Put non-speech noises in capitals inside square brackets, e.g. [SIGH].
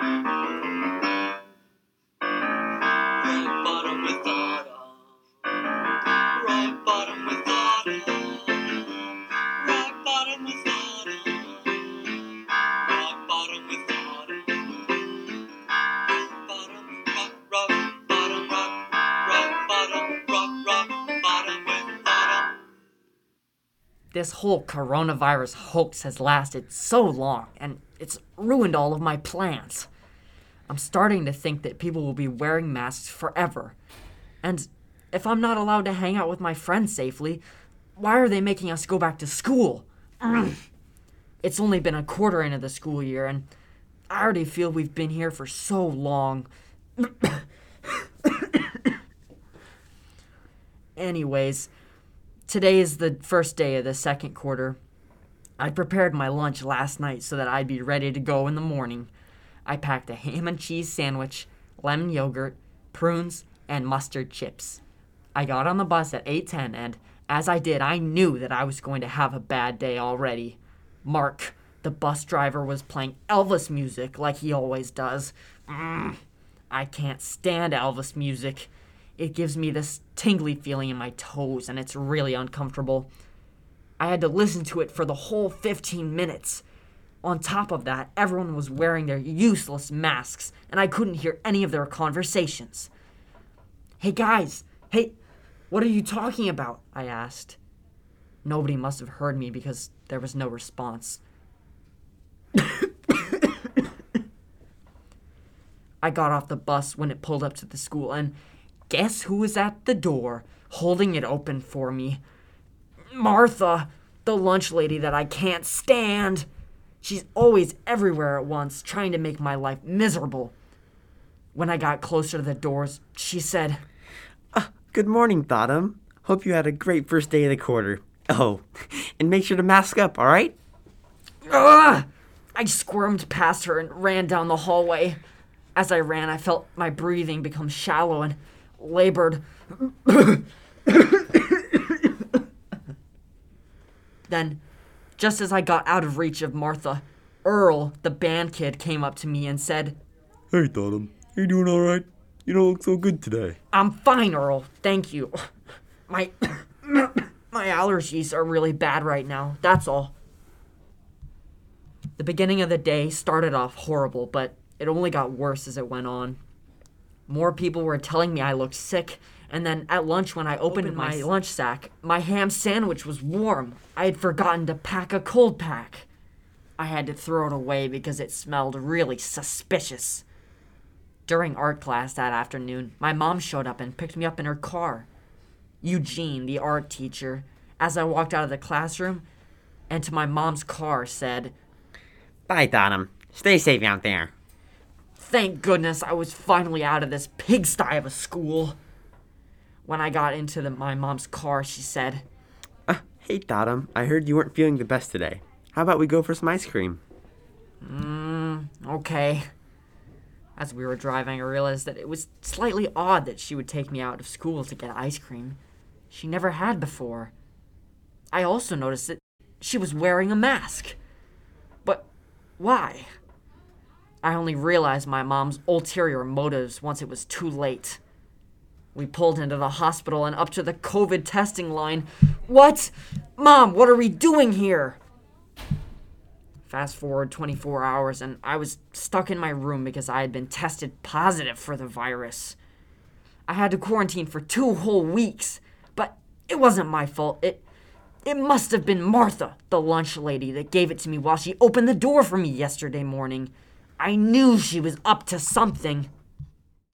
Thank you. This whole coronavirus hoax has lasted so long, and it's ruined all of my plans. I'm starting to think that people will be wearing masks forever. And if I'm not allowed to hang out with my friends safely, why are they making us go back to school? It's only been a quarter into the school year, and I already feel we've been here for so long. [COUGHS] Anyways, today is the first day of the second quarter. I prepared my lunch last night so that I'd be ready to go in the morning. I packed a ham and cheese sandwich, lemon yogurt, prunes, and mustard chips. I got on the bus at 8:10 and as I did, I knew that I was going to have a bad day already. Mark, the bus driver was playing Elvis music like he always does. Mm, I can't stand Elvis music. It gives me this tingly feeling in my toes and it's really uncomfortable. I had to listen to it for the whole 15 minutes. On top of that, everyone was wearing their useless masks, and I couldn't hear any of their conversations. Hey guys, hey, what are you talking about? I asked. Nobody must have heard me because there was no response. [COUGHS] I got off the bus when it pulled up to the school, and guess who was at the door, holding it open for me? Martha, the lunch lady that I can't stand. She's always everywhere at once, trying to make my life miserable. When I got closer to the doors, she said, ah, Good morning, Thottum. Hope you had a great first day of the quarter. Oh, [LAUGHS] and make sure to mask up, all right? Ugh! I squirmed past her and ran down the hallway. As I ran, I felt my breathing become shallow and labored. then, just as I got out of reach of Martha, Earl, the band kid, came up to me and said, Hey, Totem. You doing alright? You don't look so good today. I'm fine, Earl. Thank you. My my allergies are really bad right now. That's all. The beginning of the day started off horrible, but it only got worse as it went on. More people were telling me I looked sick, and then at lunch when I opened, my lunch sack, my ham sandwich was warm. I had forgotten to pack a cold pack. I had to throw it away because it smelled really suspicious. During art class that afternoon, my mom showed up and picked me up in her car. Eugene, the art teacher, as I walked out of the classroom and to my mom's car, said, Bye, Thottum. Stay safe out there. Thank goodness I was finally out of this pigsty of a school. When I got into the, my mom's car, she said, Uh, hey, Thottum. I heard you weren't feeling the best today. How about we go for some ice cream? Okay. As we were driving, I realized that it was slightly odd that she would take me out of school to get ice cream. She never had before. I also noticed that she was wearing a mask. But why? I only realized my mom's ulterior motives once it was too late. We pulled into the hospital and up to the COVID testing line. What? Mom, what are we doing here? Fast forward 24 hours, and I was stuck in my room because I had been tested positive for the virus. I had to quarantine for two whole weeks, but it wasn't my fault. It it must have been Martha, the lunch lady, that gave it to me while she opened the door for me yesterday morning. I knew she was up to something.